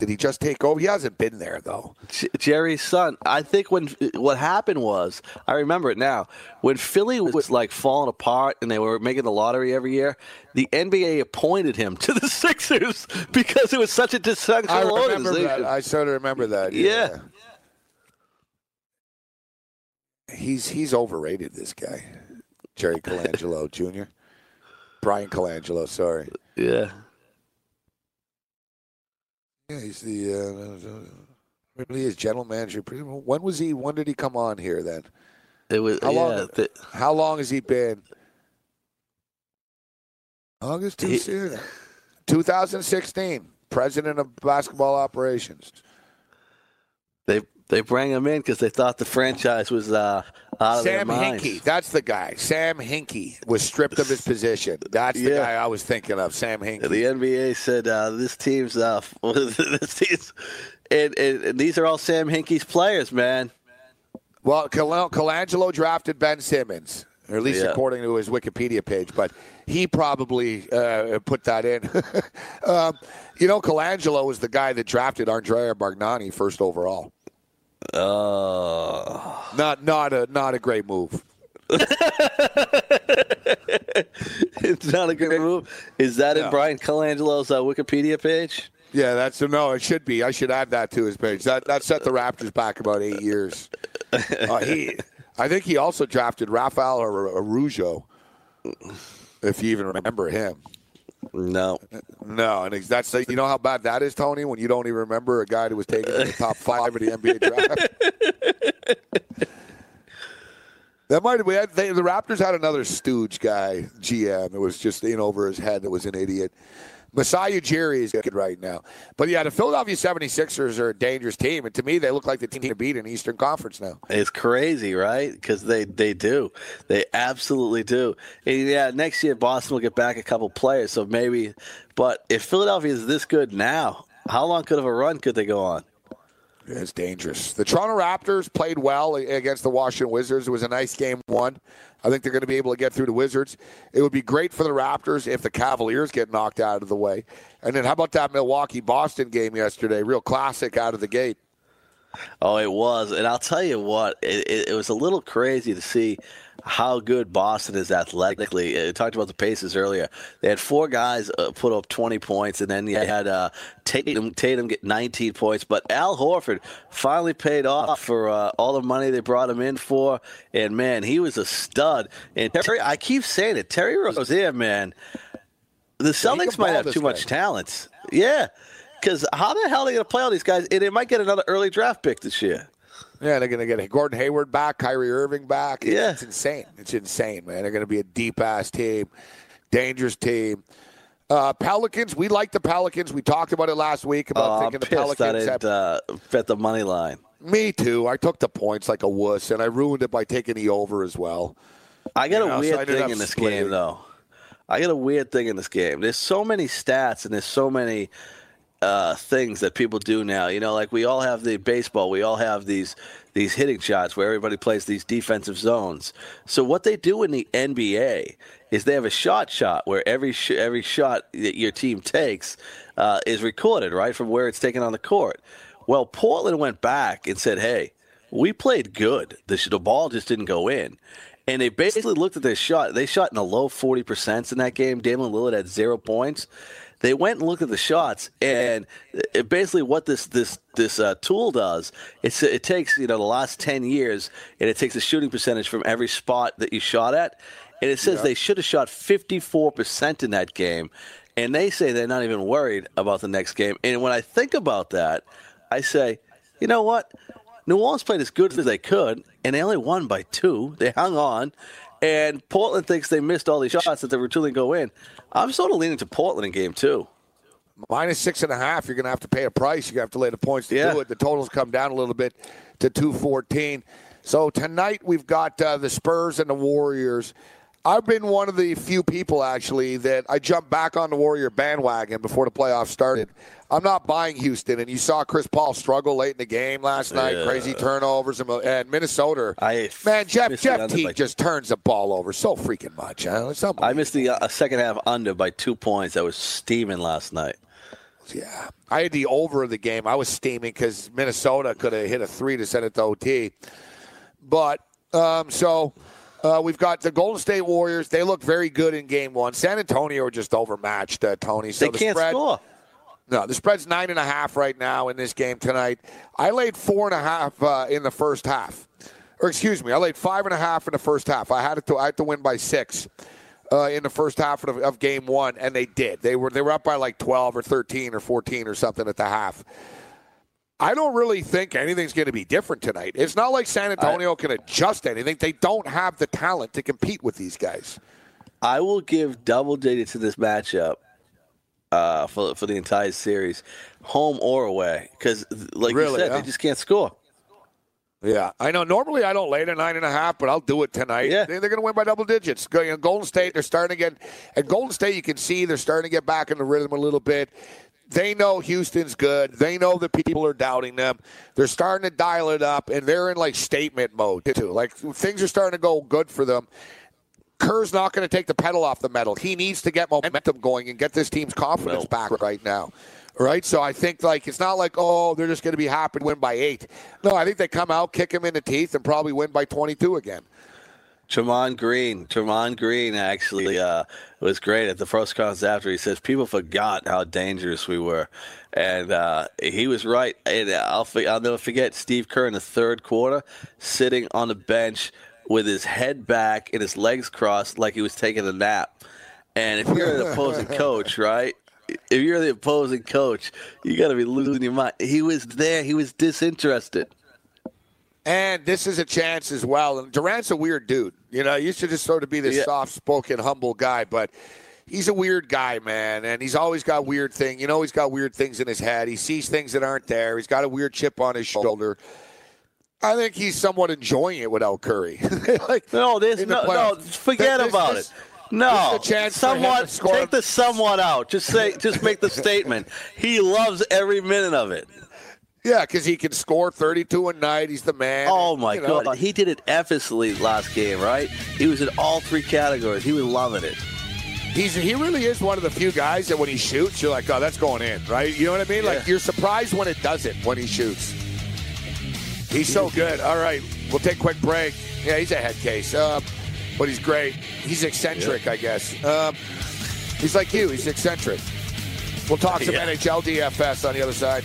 Did he just take over? He hasn't been there though. Jerry's son. I think when what happened was, I remember it now. When Philly was like falling apart and they were making the lottery every year, the NBA appointed him to the <laughs> Sixers because it was such a dysfunctional I remember organization. That. I sort of remember that. Yeah. yeah. He's he's overrated. This guy, Jerry Colangelo Jr. Bryan Colangelo. Sorry. Yeah. Yeah, he's the uh, really is general manager. When was he? When did he come on here? Then it was. How yeah, long? The, how long has he been? August too he, 2016, president of basketball operations. They they bring him in because they thought the franchise was uh, Sam. Hinkie, that's the guy. Sam Hinkie was stripped of his <laughs> position. That's the yeah. guy I was thinking of. Sam Hinkie. The NBA said uh, this team's uh, <laughs> this team's, and, and, and, these are all Sam Hinkie's players, man. Well, Colangelo drafted Ben Simmons, or at least yeah. according to his Wikipedia page, but he probably uh, put that in. <laughs> um, you know, Colangelo was the guy that drafted Andrea Bargnani first overall. Uh, not not a not a great move. it's not a great move. Is that in Bryan Colangelo's uh, Wikipedia page? Yeah, that's no. It should be. I should add that to his page. That that set the Raptors back about eight years. <laughs> Uh, he, I think he also drafted Rafael Araujo, if you even remember him. No, no, and that's you know how bad that is, Tony. When you don't even remember a guy who was taken in the top five of the NBA draft. <laughs> that might have we had they, the Raptors had another stooge guy GM. It was just in over his head. That was an idiot. Masai Ujiri is good right now. But yeah, the Philadelphia 76ers are a dangerous team. And to me, they look like the team to beat in the Eastern Conference now. It's crazy, right? Because they, they do. They absolutely do. And yeah, next year, Boston will get back a couple players. So maybe, but if Philadelphia is this good now, How long could of a run could they go on? It's dangerous. The Toronto Raptors played well against the Washington Wizards. It was a nice game one. I think they're going to be able to get through the Wizards. It would be great for the Raptors if the Cavaliers get knocked out of the way. And then how about that Milwaukee Boston game yesterday? Real classic out of the gate. Oh, it was, and I'll tell you what, it, it, it was a little crazy to see how good Boston is athletically. I uh, talked about the paces earlier. They had four guys uh, put up 20 points, and then you had uh, Tatum, Tatum get 19 points. But Al Horford finally paid off for uh, all the money they brought him in for. And, man, he was a stud. And Terry, I keep saying it, Terry Rozier, man, the Celtics might have too guy. much talent. Yeah. Because how the hell are they going to play all these guys? And they might get another early draft pick this year. Yeah, they're going to get Gordon Hayward back, Kyrie Irving back. Yeah. It's insane. It's insane, man. They're going to be a deep ass team, dangerous team. Uh, Pelicans, we like the Pelicans. We talked about it last week about oh, thinking I'm the Pelicans. I didn't have, uh, bet the money line. Me too. I took the points like a wuss, and I ruined it by taking the over as well. I got you a know, weird so thing in this splitting. game, though. I got a weird thing in this game. There's so many stats and there's so many uh, things that people do now. You know, like we all have the baseball, we all have these these hitting shots where everybody plays these defensive zones. So what they do in the NBA is they have a shot shot where every sh- every shot that your team takes uh, is recorded right from where it's taken on the court. Well, Portland went back and said, "Hey, we played good. The, the ball just didn't go in." And they basically looked at their shot. They shot in the low 40% in that game. Damian Lillard had zero points they went and looked at the shots, and it, basically what this this this uh, tool does, it's it takes you know the last ten years, and it takes a shooting percentage from every spot that you shot at, and it says yeah. they should have shot fifty four percent in that game, and they say they're not even worried about the next game. And when I think about that, I say, you know what? New Orleans played as good as they could, and they only won by two. They hung on, and Portland thinks they missed all these shots that they were routinely go in. I'm sort of leaning to Portland in game two. Minus six and a half, you're going to have to pay a price. You're going to have to lay the points to yeah. do it. The totals come down a little bit to 214. So tonight we've got uh, the Spurs and the Warriors. I've been one of the few people actually that I jumped back on the Warrior bandwagon before the playoffs started. I'm not buying Houston, and you saw Chris Paul struggle late in the game last night, yeah. crazy turnovers, and Minnesota. I man, Jeff Jeff Teague like, just turns the ball over so freaking much. Huh? I missed the uh, second half under by two points. I was steaming last night. Yeah, I had the over of the game. I was steaming because Minnesota could have hit a three to send it to OT, but um, so. Uh, we've got the Golden State Warriors. They look very good in game one. San Antonio are just overmatched, uh, Tony. So they the can't spread, score. No, the spread's nine and a half right now in this game tonight. I laid four and a half uh, in the first half, or excuse me, I laid five and a half in the first half. I had to I had to win by six uh, in the first half of, of, game one, and they did. They were they were up by like twelve or thirteen or fourteen or something at the half. I don't really think anything's going to be different tonight. It's not like San Antonio I, can adjust anything. They don't have the talent to compete with these guys. I will give double digits to this matchup uh, for for the entire series, home or away, because like really, you said, they just can't score. Yeah, I know. Normally, I don't lay the nine and a half, but I'll do it tonight. Yeah. they're going to win by double digits. Golden State, they're starting to get. At Golden State, you can see they're starting to get back in the rhythm a little bit. They know Houston's good. They know that people are doubting them. They're starting to dial it up, and they're in like statement mode too. Like things are starting to go good for them. Kerr's not going to take the pedal off the metal. He needs to get momentum going and get this team's confidence back right now. Right, so I think like it's not like oh they're just going to be happy to win by eight. No, I think they come out, kick him in the teeth, and probably win by twenty-two again. Draymond Green, Draymond Green actually uh, was great at the first conference after. He says people forgot how dangerous we were, and uh, he was right. And I'll I'll never forget Steve Kerr in the third quarter sitting on the bench with his head back and his legs crossed like he was taking a nap. And if you're the opposing <laughs> coach, right? If you're the opposing coach, you got to be losing your mind. He was there. He was disinterested. And this is a chance as well. And Durant's a weird dude. You know, he used to just sort of be this yeah. soft-spoken, humble guy, but he's a weird guy, man. And he's always got weird thing. You know, he's got weird things in his head. He sees things that aren't there. He's got a weird chip on his shoulder. I think he's somewhat enjoying it without Curry. <laughs> like, no, there's no, no, forget this, about this, it. No, This a chance for somewhat. Take the somewhat out. Just say, just make the statement. He loves every minute of it. Yeah, because he can score 32 a night. He's the man. Oh my You know, god, he did it effortlessly last game, right? He was in all three categories. He was loving it. He's he really is one of the few guys that when he shoots, you're like, oh, that's going in, right? You know what I mean? Like you're surprised when it doesn't when he shoots. He's so good. All right, we'll take a quick break. Yeah, he's a head case, uh, but he's great. He's eccentric, I guess. Um, he's like you. He's eccentric. We'll talk some Yeah. NHL DFS on the other side.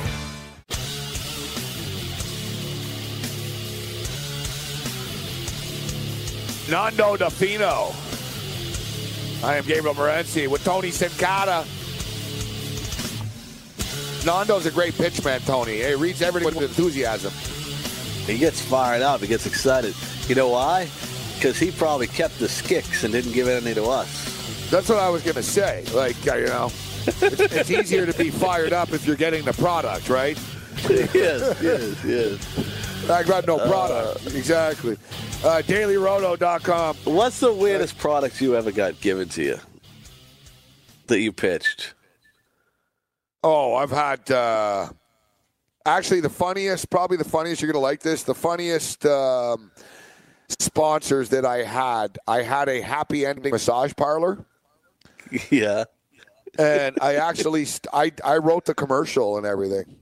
Nando Di Fino. I am Gabriel Morency with Tony Sincata. Nando's a great pitchman, Tony. He reads everything with enthusiasm. He gets fired up. He gets excited. You know why? Because he probably kept the skicks and didn't give any to us. That's what I was going to say. Like, uh, you know, it's, it's easier to be fired up if you're getting the product, right? <laughs> yes, yes, yes. I got no product. exactly. Uh, DailyRoto.com. What's the weirdest product you ever got given to you that you pitched? Oh, I've had uh, actually the funniest, probably the funniest. You're gonna like this. The funniest um, sponsors that I had. I had a happy ending massage parlor, <laughs> yeah. and I actually st- I I wrote the commercial and everything.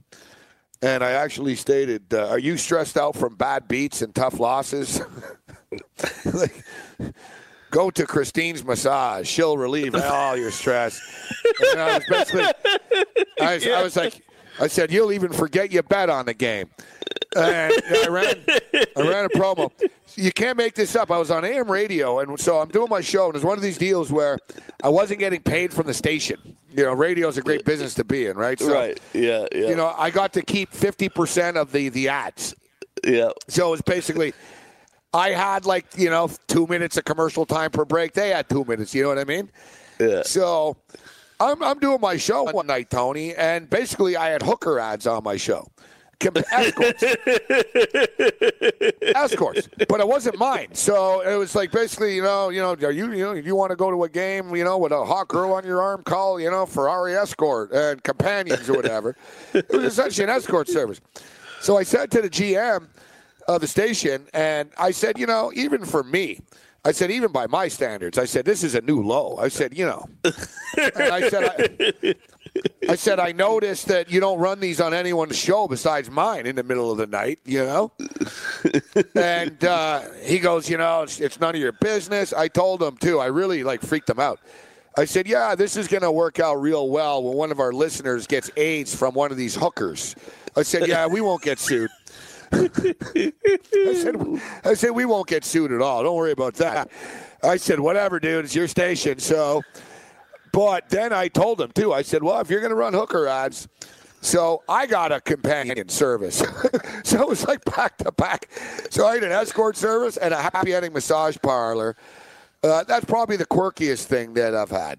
And I actually stated, uh, "Are you stressed out from bad beats and tough losses? <laughs> like, go to Christine's massage; she'll relieve all your stress." I was I was, I was like, I said, "You'll even forget you bet on the game." And I ran, I ran a promo. You can't make this up. I was on AM radio, and so I'm doing my show, and it's one of these deals where I wasn't getting paid from the station. You know, radio is a great business to be in, right? So, right. Yeah. Yeah. You know, I got to keep 50% of the the ads. Yeah. So it was basically, I had like, you know, two minutes of commercial time per break. They had two minutes. You know what I mean? Yeah. So I'm, I'm doing my show one night, Tony, and basically I had hooker ads on my show. Escorts. <laughs> Escorts. But it wasn't mine. So it was like basically, you know, you know, are you you know, you want to go to a game, you know, with a hot girl on your arm, call, you know, Ferrari escort and companions or whatever. it was essentially an escort service. So I said to the GM of the station, and I said, you know, even for me, I said, even by my standards, I said, this is a new low. I said, you know, I said, I, I said, I noticed that you don't run these on anyone's show besides mine in the middle of the night, you know? and uh, he goes, you know, it's, it's none of your business. I told him, too. I really, like, freaked him out. I said, yeah, this is going to work out real well when one of our listeners gets AIDS from one of these hookers. I said, yeah, we won't get sued. I said, I said, we won't get sued at all. Don't worry about that. I said, whatever, dude. It's your station. So, but then I told him, too. I said, well, if you're going to run hooker ads, so I got a companion service. <laughs> so it was like back to back. So I had an escort service and a happy ending massage parlor. Uh, that's probably the quirkiest thing that I've had.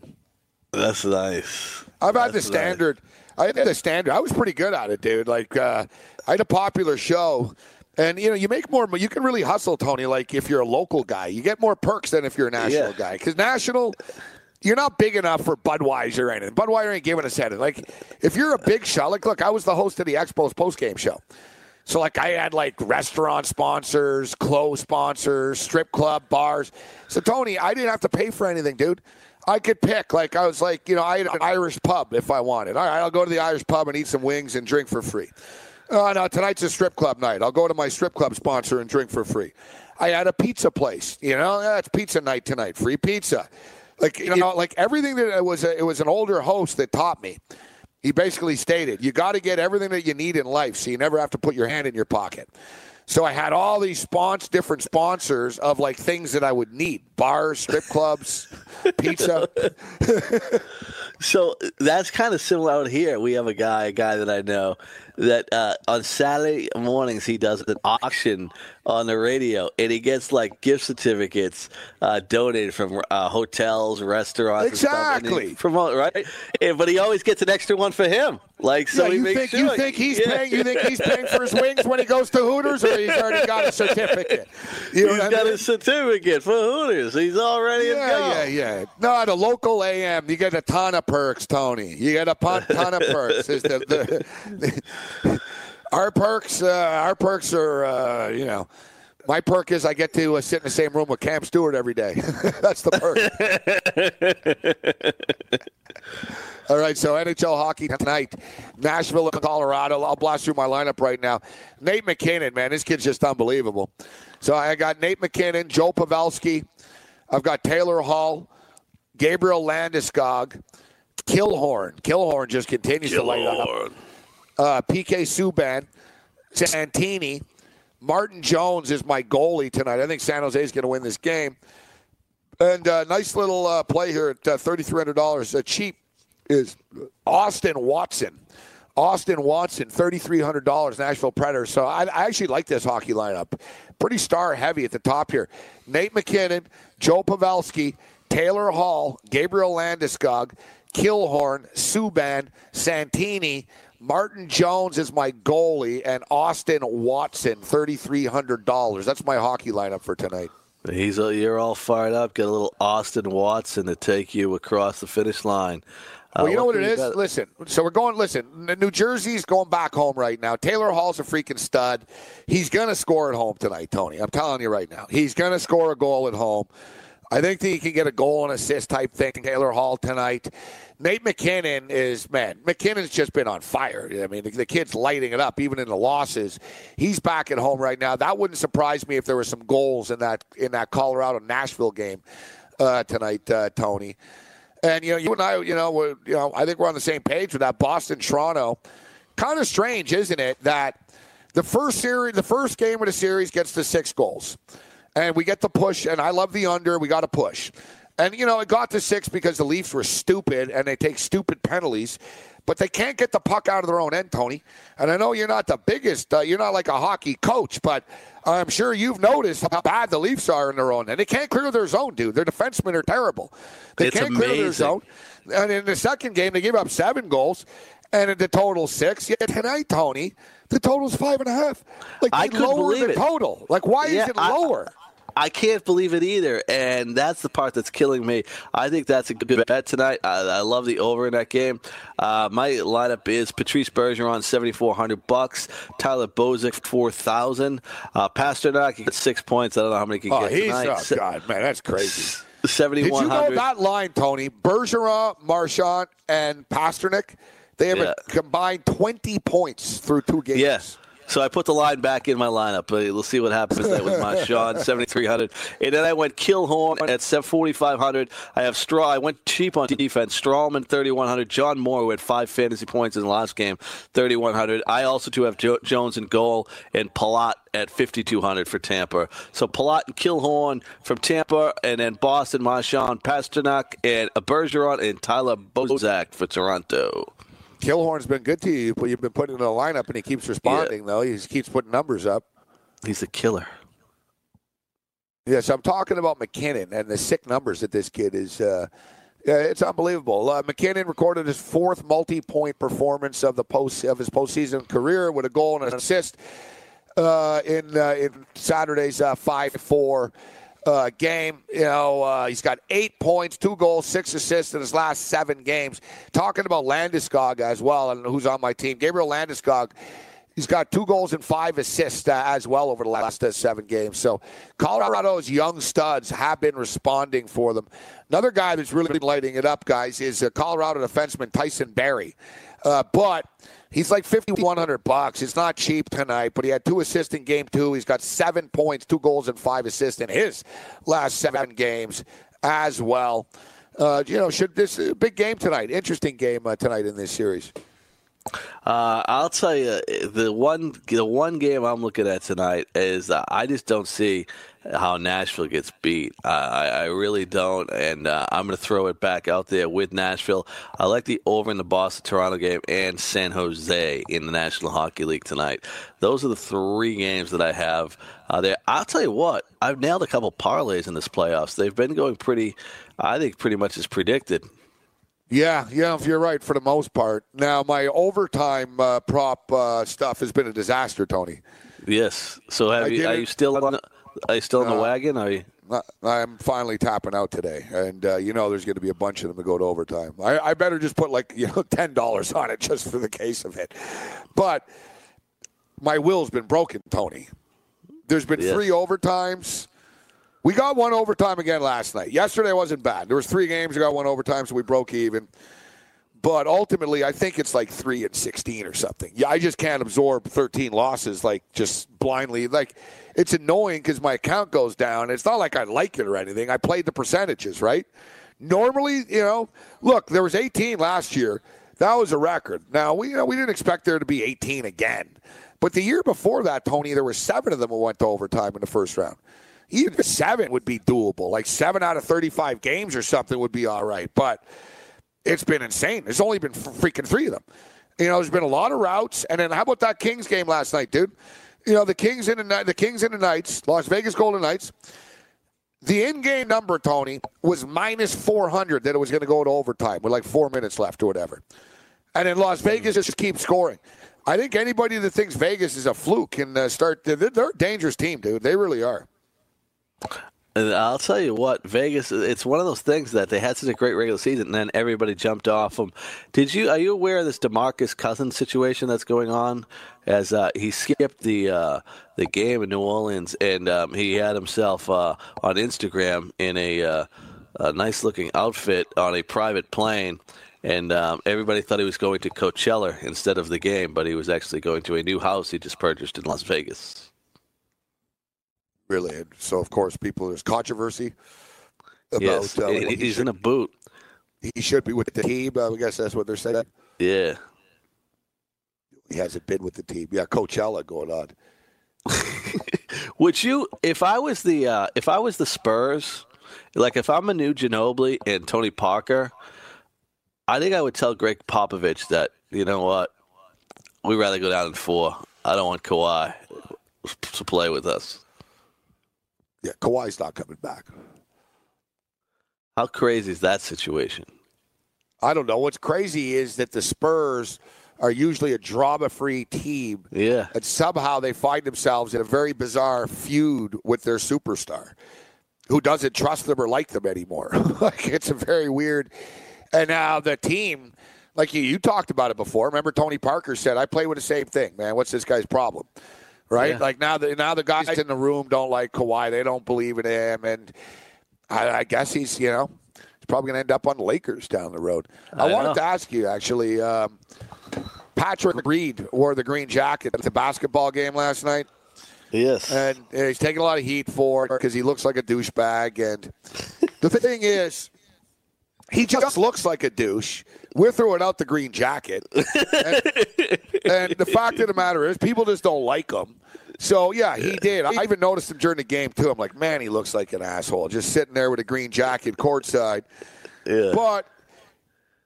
That's nice. I've had the standard. nice. I had the standard. I was pretty good at it, dude. Like uh, I had a popular show, and you know, you make more. You can really hustle, Tony. Like if you're a local guy, you get more perks than if you're a national Yeah. guy. Because national, you're not big enough for Budweiser or anything. Budweiser ain't giving us anything. Like if you're a big show, like look, I was the host of the Expos post game show. So like I had like restaurant sponsors, clothes sponsors, strip club, bars. So Tony, I didn't have to pay for anything, dude. I could pick. Like I was like, you know, I had an Irish pub if I wanted. All right, I'll go to the Irish pub and eat some wings and drink for free. Oh no, tonight's a strip club night. I'll go to my strip club sponsor and drink for free. I had a pizza place. You know, it's pizza night tonight. Free pizza. Like you know, like everything that it was. A, it was an older host that taught me. He basically stated, you got to get everything that you need in life so you never have to put your hand in your pocket. So I had all these spons- different sponsors of like things that I would need: bars, strip clubs, <laughs> pizza. So that's kind of similar out here. We have a guy, a guy that I know, that uh, on Saturday mornings he does an auction on the radio, and he gets like gift certificates uh, donated from uh, hotels, restaurants, and stuff, and Exactly. promote right, And- but he always gets an extra one for him. Like so, yeah, he you makes think sure. you think he's Yeah. paying? You think he's paying for his wings when he goes to Hooters, or he's already got a certificate? <laughs> You He's what I got mean? his certificate for Hooters. He's already. Yeah, yeah, yeah. No, at a local AM, you get a ton of perks, Tony. You get a ton of perks. Is the, the, <laughs> our perks, uh, our perks are, uh, you know, my perk is I get to uh, sit in the same room with Cam Stewart every day. <laughs> That's the perk. <laughs> All right, so NHL hockey tonight, Nashville and Colorado. I'll blast through my lineup right now. Nate MacKinnon, man, this kid's just unbelievable. So I got Nate MacKinnon, Joe Pavelski. I've got Taylor Hall, Gabriel Landeskog, Killorn. Killorn just continues to light up. Uh, PK Subban, Santini, Martin Jones is my goalie tonight. I think San Jose is going to win this game. And uh, nice little uh, play here at uh, $3,300. Uh, cheap is Austin Watson. Austin Watson, $3,300, Nashville Predators. So I, I actually like this hockey lineup. Pretty star heavy at the top here. Nate MacKinnon, Joe Pavelski, Taylor Hall, Gabriel Landeskog, Killorn, Subban, Santini, Martin Jones is my goalie, and Austin Watson, $3,300. That's my hockey lineup for tonight. He's uh, you're all fired up. Get a little Austin Watson to take you across the finish line. Uh, Well, you know what it you? Listen, so we're going, listen, New Jersey's going back home right now. Taylor Hall's a freaking stud. He's going to score at home tonight, Tony. I'm telling you right now. He's going to score a goal at home. I think that he can get a goal and assist type thing, Taylor Hall tonight. Nate MacKinnon is, man, MacKinnon's just been on fire. I mean, the, the kid's lighting it up, even in the losses. He's back at home right now. That wouldn't surprise me if there were some goals in that in that Colorado Nashville game uh, tonight, uh, Tony. And you know, you and I, you know, you know, I think we're on the same page with that Boston Toronto. Kind of strange, isn't it, that the first series, the first game of the series gets the six goals, and we get the push. And I love the under. We got to push, and you know, it got to six because the Leafs were stupid and they take stupid penalties. But they can't get the puck out of their own end, Tony. And I know you're not the biggest, uh, you're not like a hockey coach, but I'm sure you've noticed how bad the Leafs are in their own end. They can't clear their zone, dude. Their defensemen are terrible. They It's can't clear their zone. And in the second game, they gave up seven goals, and in the total six. Yet tonight, Tony, the total's five and a half. Like I couldn't believe the it. total. Like why Yeah, is it lower? I can't believe it either, and that's the part that's killing me. I think that's a good bet tonight. I, I love the over in that game. Uh, my lineup is Patrice Bergeron, seventy four hundred bucks. Tyler Bozak, four thousand. Uh, Pastrnak, he got six points. I don't know how many he can Oh, get he's tonight. oh, God, man, that's crazy. <laughs> Seventy Did you know that line, Tony? Bergeron, Marchand, and Pastrnak, they have Yeah. a combined 20 points through two games. Yes. So I put the line back in my lineup. But we'll see what happens there with my Sean, <laughs> 7,300. And then I went Killorn at 4,500. I have Straw. I went cheap on defense. Stralman, 3,100. John Moore, who had five fantasy points in the last game, 3,100. I also too have jo- Jones in goal and Palat at 5,200 for Tampa. So Palat and Killorn from Tampa, and then Boston, Marchand, Pastrnak, and Bergeron and Tyler Bozak for Toronto. Killorn's been good to you, but you've been putting in the lineup, and he keeps responding, though. He keeps putting numbers up. He's a killer. Yes, I'm talking about MacKinnon and the sick numbers that this kid is. Uh, it's unbelievable. Uh, MacKinnon recorded his fourth multi-point performance of the post of his postseason career with a goal and an assist uh, in uh, in Saturday's uh, five four uh, game. You know, uh, he's got eight points, two goals, six assists in his last seven games. Talking about Landeskog as well, and who's on my team, Gabriel Landeskog. He's got two goals and five assists uh, as well over the last uh, seven games. So Colorado's young studs have been responding for them. Another guy that's really been lighting it up, guys, is uh, Colorado defenseman Tyson Barrie. Uh, but he's like fifty one hundred bucks. It's not cheap tonight, but he had two assists in game two. He's got seven points, two goals, and five assists in his last seven games as well. Uh, you know, should this uh, big game tonight? Interesting game uh, tonight in this series. Uh, I'll tell you the one the one game I'm looking at tonight is uh, I just don't see how Nashville gets beat. I, I really don't, and uh, I'm going to throw it back out there with Nashville. I like the over in the Boston Toronto game and San Jose in the National Hockey League tonight. Those are the three games that I have uh, there. I'll tell you what, I've nailed a couple parlays in this playoffs. They've been going pretty, I think, pretty much as predicted. Yeah, yeah, if you're right for the most part. Now, my overtime uh, prop uh, stuff has been a disaster, Tony. Yes. So have you, are you still on? The, are you still in the uh, wagon? Are you? I'm finally tapping out today, and uh, you know there's going to be a bunch of them to go to overtime. I, I better just put like <laughs> you know ten dollars on it just for the case of it. But my will's been broken, Tony. There's been yes. three overtimes. We got one overtime again last night. Yesterday wasn't bad. There was three games. We got one overtime, so we broke even. But ultimately, I think it's like three and sixteen or something. Yeah, I just can't absorb thirteen losses like just blindly. Like it's annoying because my account goes down. It's not like I like it or anything. I played the percentages, right? Normally, you know, look, there was 18 last year. That was a record. Now we you know, we didn't expect there to be 18 again. But the year before that, Tony, there were seven of them who went to overtime in the first round. Even seven would be doable. Like seven out of 35 games or something would be all right. But it's been insane. There's only been freaking three of them. You know, there's been a lot of routes. And then how about that Kings game last night, dude? You know, the Kings and the, the Kings and the Knights, Las Vegas Golden Knights. The in-game number, Tony, was minus 400 that it was going to go to overtime with like four minutes left or whatever. And then Las Vegas just keeps scoring. I think anybody that thinks Vegas is a fluke can uh, start. They're, they're a dangerous team, dude. They really are. I'll tell you what, Vegas. It's one of those things that they had such a great regular season, and then everybody jumped off them. Did you? Are you aware of this Demarcus Cousins situation that's going on? As uh, he skipped the uh, the game in New Orleans, and um, he had himself uh, on Instagram in a, uh, a nice looking outfit on a private plane and um, everybody thought he was going to Coachella instead of the game, but he was actually going to a new house he just purchased in Las Vegas. Really? And So, of course, people, there's controversy about. Yes, uh, he's he should, in a boot. He should be with the team. I guess that's what they're saying. Yeah. He hasn't been with the team. Yeah, Coachella going on. <laughs> Would you, if I was the, uh, if I was the Spurs, like if I'm Manu Ginobili and Tony Parker, I think I would tell Gregg Popovich that you know what, we'd rather go down in four. I don't want Kawhi to play with us. Yeah, Kawhi's not coming back. How crazy is that situation? I don't know. What's crazy is that the Spurs are usually a drama-free team. Yeah. And somehow they find themselves in a very bizarre feud with their superstar, who doesn't trust them or like them anymore. <laughs> like it's a very weird. And now the team, like you, you talked about it before. Remember, Tony Parker said, "I play with the same thing, man. What's this guy's problem?" Right? Yeah. Like now the now the guys in the room don't like Kawhi. They don't believe in him, and I, I guess he's you know he's probably going to end up on Lakers down the road. I, I wanted know. to ask you actually. Um, Patrick Reed wore the green jacket at the basketball game last night. Yes, and he's taking a lot of heat for it because he looks like a douchebag. And the thing is, he just looks like a douche. We're throwing out the green jacket. and, and, the fact of the matter is, people just don't like him. So, yeah, he did. I even noticed him during the game, too. I'm like, man, he looks like an asshole, just sitting there with a green jacket courtside. Yeah. But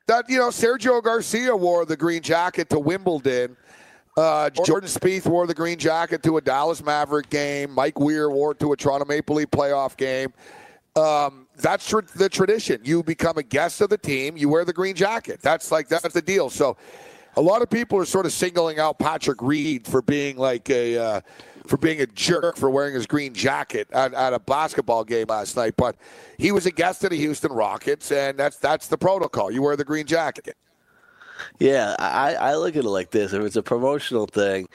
that, you know, Sergio Garcia wore the green jacket to Wimbledon. Uh, Jordan Spieth wore the green jacket to a Dallas Maverick game. Mike Weir wore it to a Toronto Maple Leaf playoff game. Um, that's tr- the tradition. You become a guest of the team. You wear the green jacket. That's like that's the deal. So, a lot of people are sort of singling out Patrick Reed for being like a uh, for being a jerk for wearing his green jacket at, at, a basketball game last night. But he was a guest of the Houston Rockets, and that's that's the protocol. You wear the green jacket. Yeah, I, I look at it like this: if it's a promotional thing,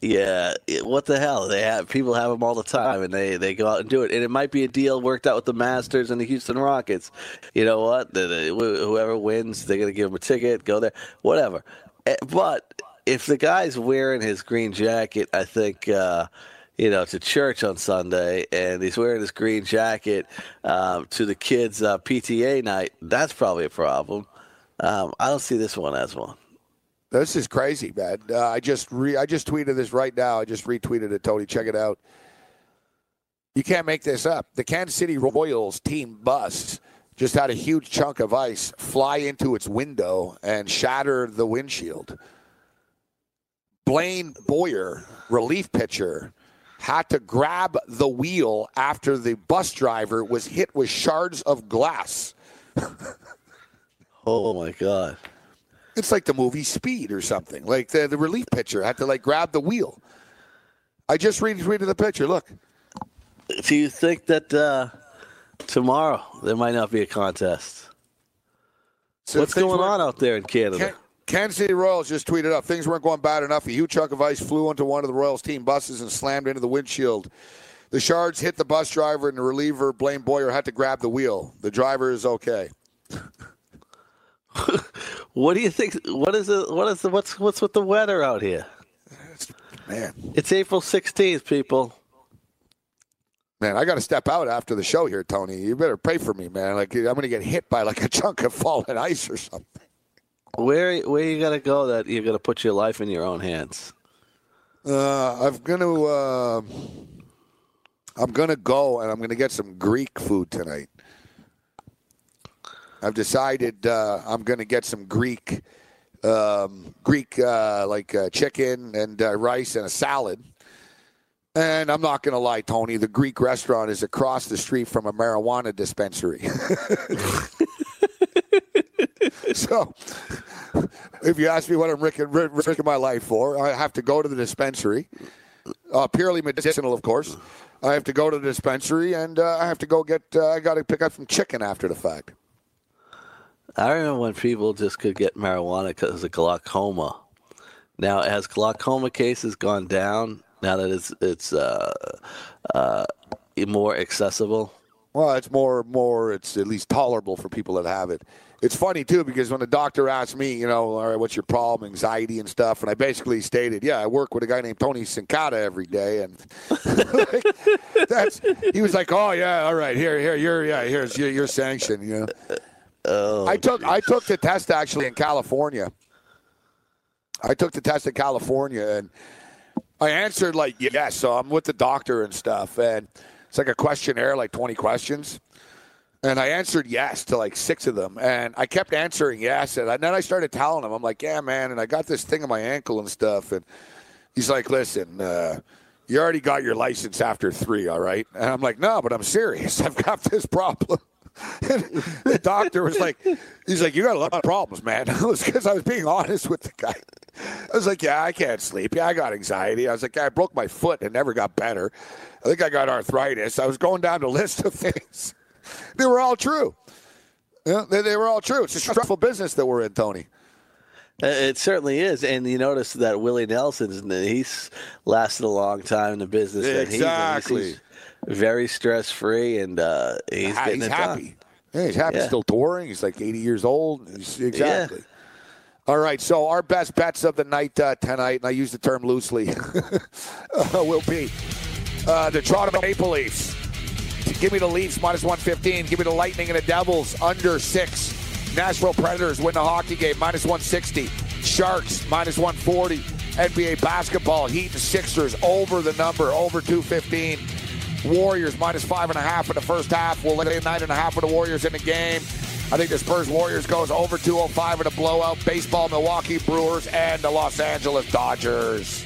yeah, what the hell? They have people have them all the time, and they they go out and do it. And it might be a deal worked out with the Masters and the Houston Rockets. You know what? The, the, whoever wins, they're gonna give them a ticket, go there, whatever. Eh, but if the guy's wearing his green jacket, I think. Uh, you know, to church on Sunday, and he's wearing his green jacket um, to the kids' uh, PTA night. That's probably a problem. Um, I don't see this one as one. This is crazy, man. Uh, I just re- I just tweeted this right now. I just retweeted it, Tony. Check it out. You can't make this up. The Kansas City Royals team bus just had a huge chunk of ice fly into its window and shatter the windshield. Blaine Boyer, relief pitcher, had to grab the wheel after the bus driver was hit with shards of glass. <laughs> oh my god! It's like the movie Speed or something. Like the the relief pitcher had to like grab the wheel. I just retweeted the picture. Look. Do you think that uh, tomorrow there might not be a contest? So What's going on out there in Canada? Kansas City Royals just tweeted up things weren't going bad enough. A huge chunk of ice flew onto one of the Royals team buses and slammed into the windshield. The shards hit the bus driver, and the reliever Blaine Boyer had to grab the wheel. The driver is okay. <laughs> what do you think? What is it? What is the, what's what's with the weather out here? Man, it's April sixteenth, people. Man, I got to step out after the show here, Tony. You better pray for me, man. Like I'm going to get hit by like a chunk of <laughs> fallen ice or something. Where where you got to go that you're going to put your life in your own hands? Uh, I'm going to uh, I'm to go and I'm going to get some Greek food tonight. I've decided uh, I'm going to get some Greek um, Greek uh, like uh, chicken and uh, rice and a salad. And I'm not going to lie, Tony. The Greek restaurant is across the street from a marijuana dispensary. <laughs> so, if you ask me what I'm risking, risking my life for, I have to go to the dispensary. Uh, purely medicinal, of course. I have to go to the dispensary, and uh, I have to go get. Uh, I got to pick up some chicken after the fact. I remember when people just could get marijuana because of glaucoma. Now, has glaucoma cases gone down now that it's it's uh, uh, more accessible? Well, it's more more. It's at least tolerable for people that have it. It's funny too because when the doctor asked me, you know, all right, what's your problem, anxiety and stuff, and I basically stated, yeah, I work with a guy named Tony Sincata every day, and <laughs> like, that's he was like, oh yeah, all right, here, here, you're yeah, here's your, your sanction, you know. Oh, I took geez. I took the test actually in California. I took the test in California and I answered like yes, so I'm with the doctor and stuff, and it's like a questionnaire, like 20 questions. And I answered yes to like six of them. And I kept answering yes. And then I started telling him, I'm like, yeah, man. And I got this thing on my ankle and stuff. And he's like, listen, uh, you already got your license after three, all right? And I'm like, no, but I'm serious. <laughs> I've got this problem. The doctor was like, he's like, you got a lot of problems, man. <laughs> it was because I was being honest with the guy. I was like, yeah, I can't sleep. Yeah, I got anxiety. I was like, yeah, I broke my foot and never got better. I think I got arthritis. I was going down the list of <laughs> things. They were all true. Yeah, they, they were all true. It's a stressful business that we're in, Tony. It certainly is, and you notice that Willie Nelson's he's lasted a long time in the business. Exactly. He's, very stress free, and uh, he's getting he's it happy. done. Yeah, he's happy. Yeah. Still touring. He's like 80 years old. He's, exactly. Yeah. All right, so our best bets of the night uh, tonight, and I use the term loosely, uh, <laughs> will be uh, the Toronto Maple Leafs. Give me the Leafs minus 115. Give me the Lightning and the Devils under six. Nashville Predators win the hockey game minus 160. Sharks minus 140. NBA basketball, Heat and Sixers over the number, over 215. Warriors minus five and a half in the first half. We'll lay nine and a half for the Warriors in the game. I think the Spurs Warriors goes over 205 in a blowout. Baseball, Milwaukee Brewers, and the Los Angeles Dodgers.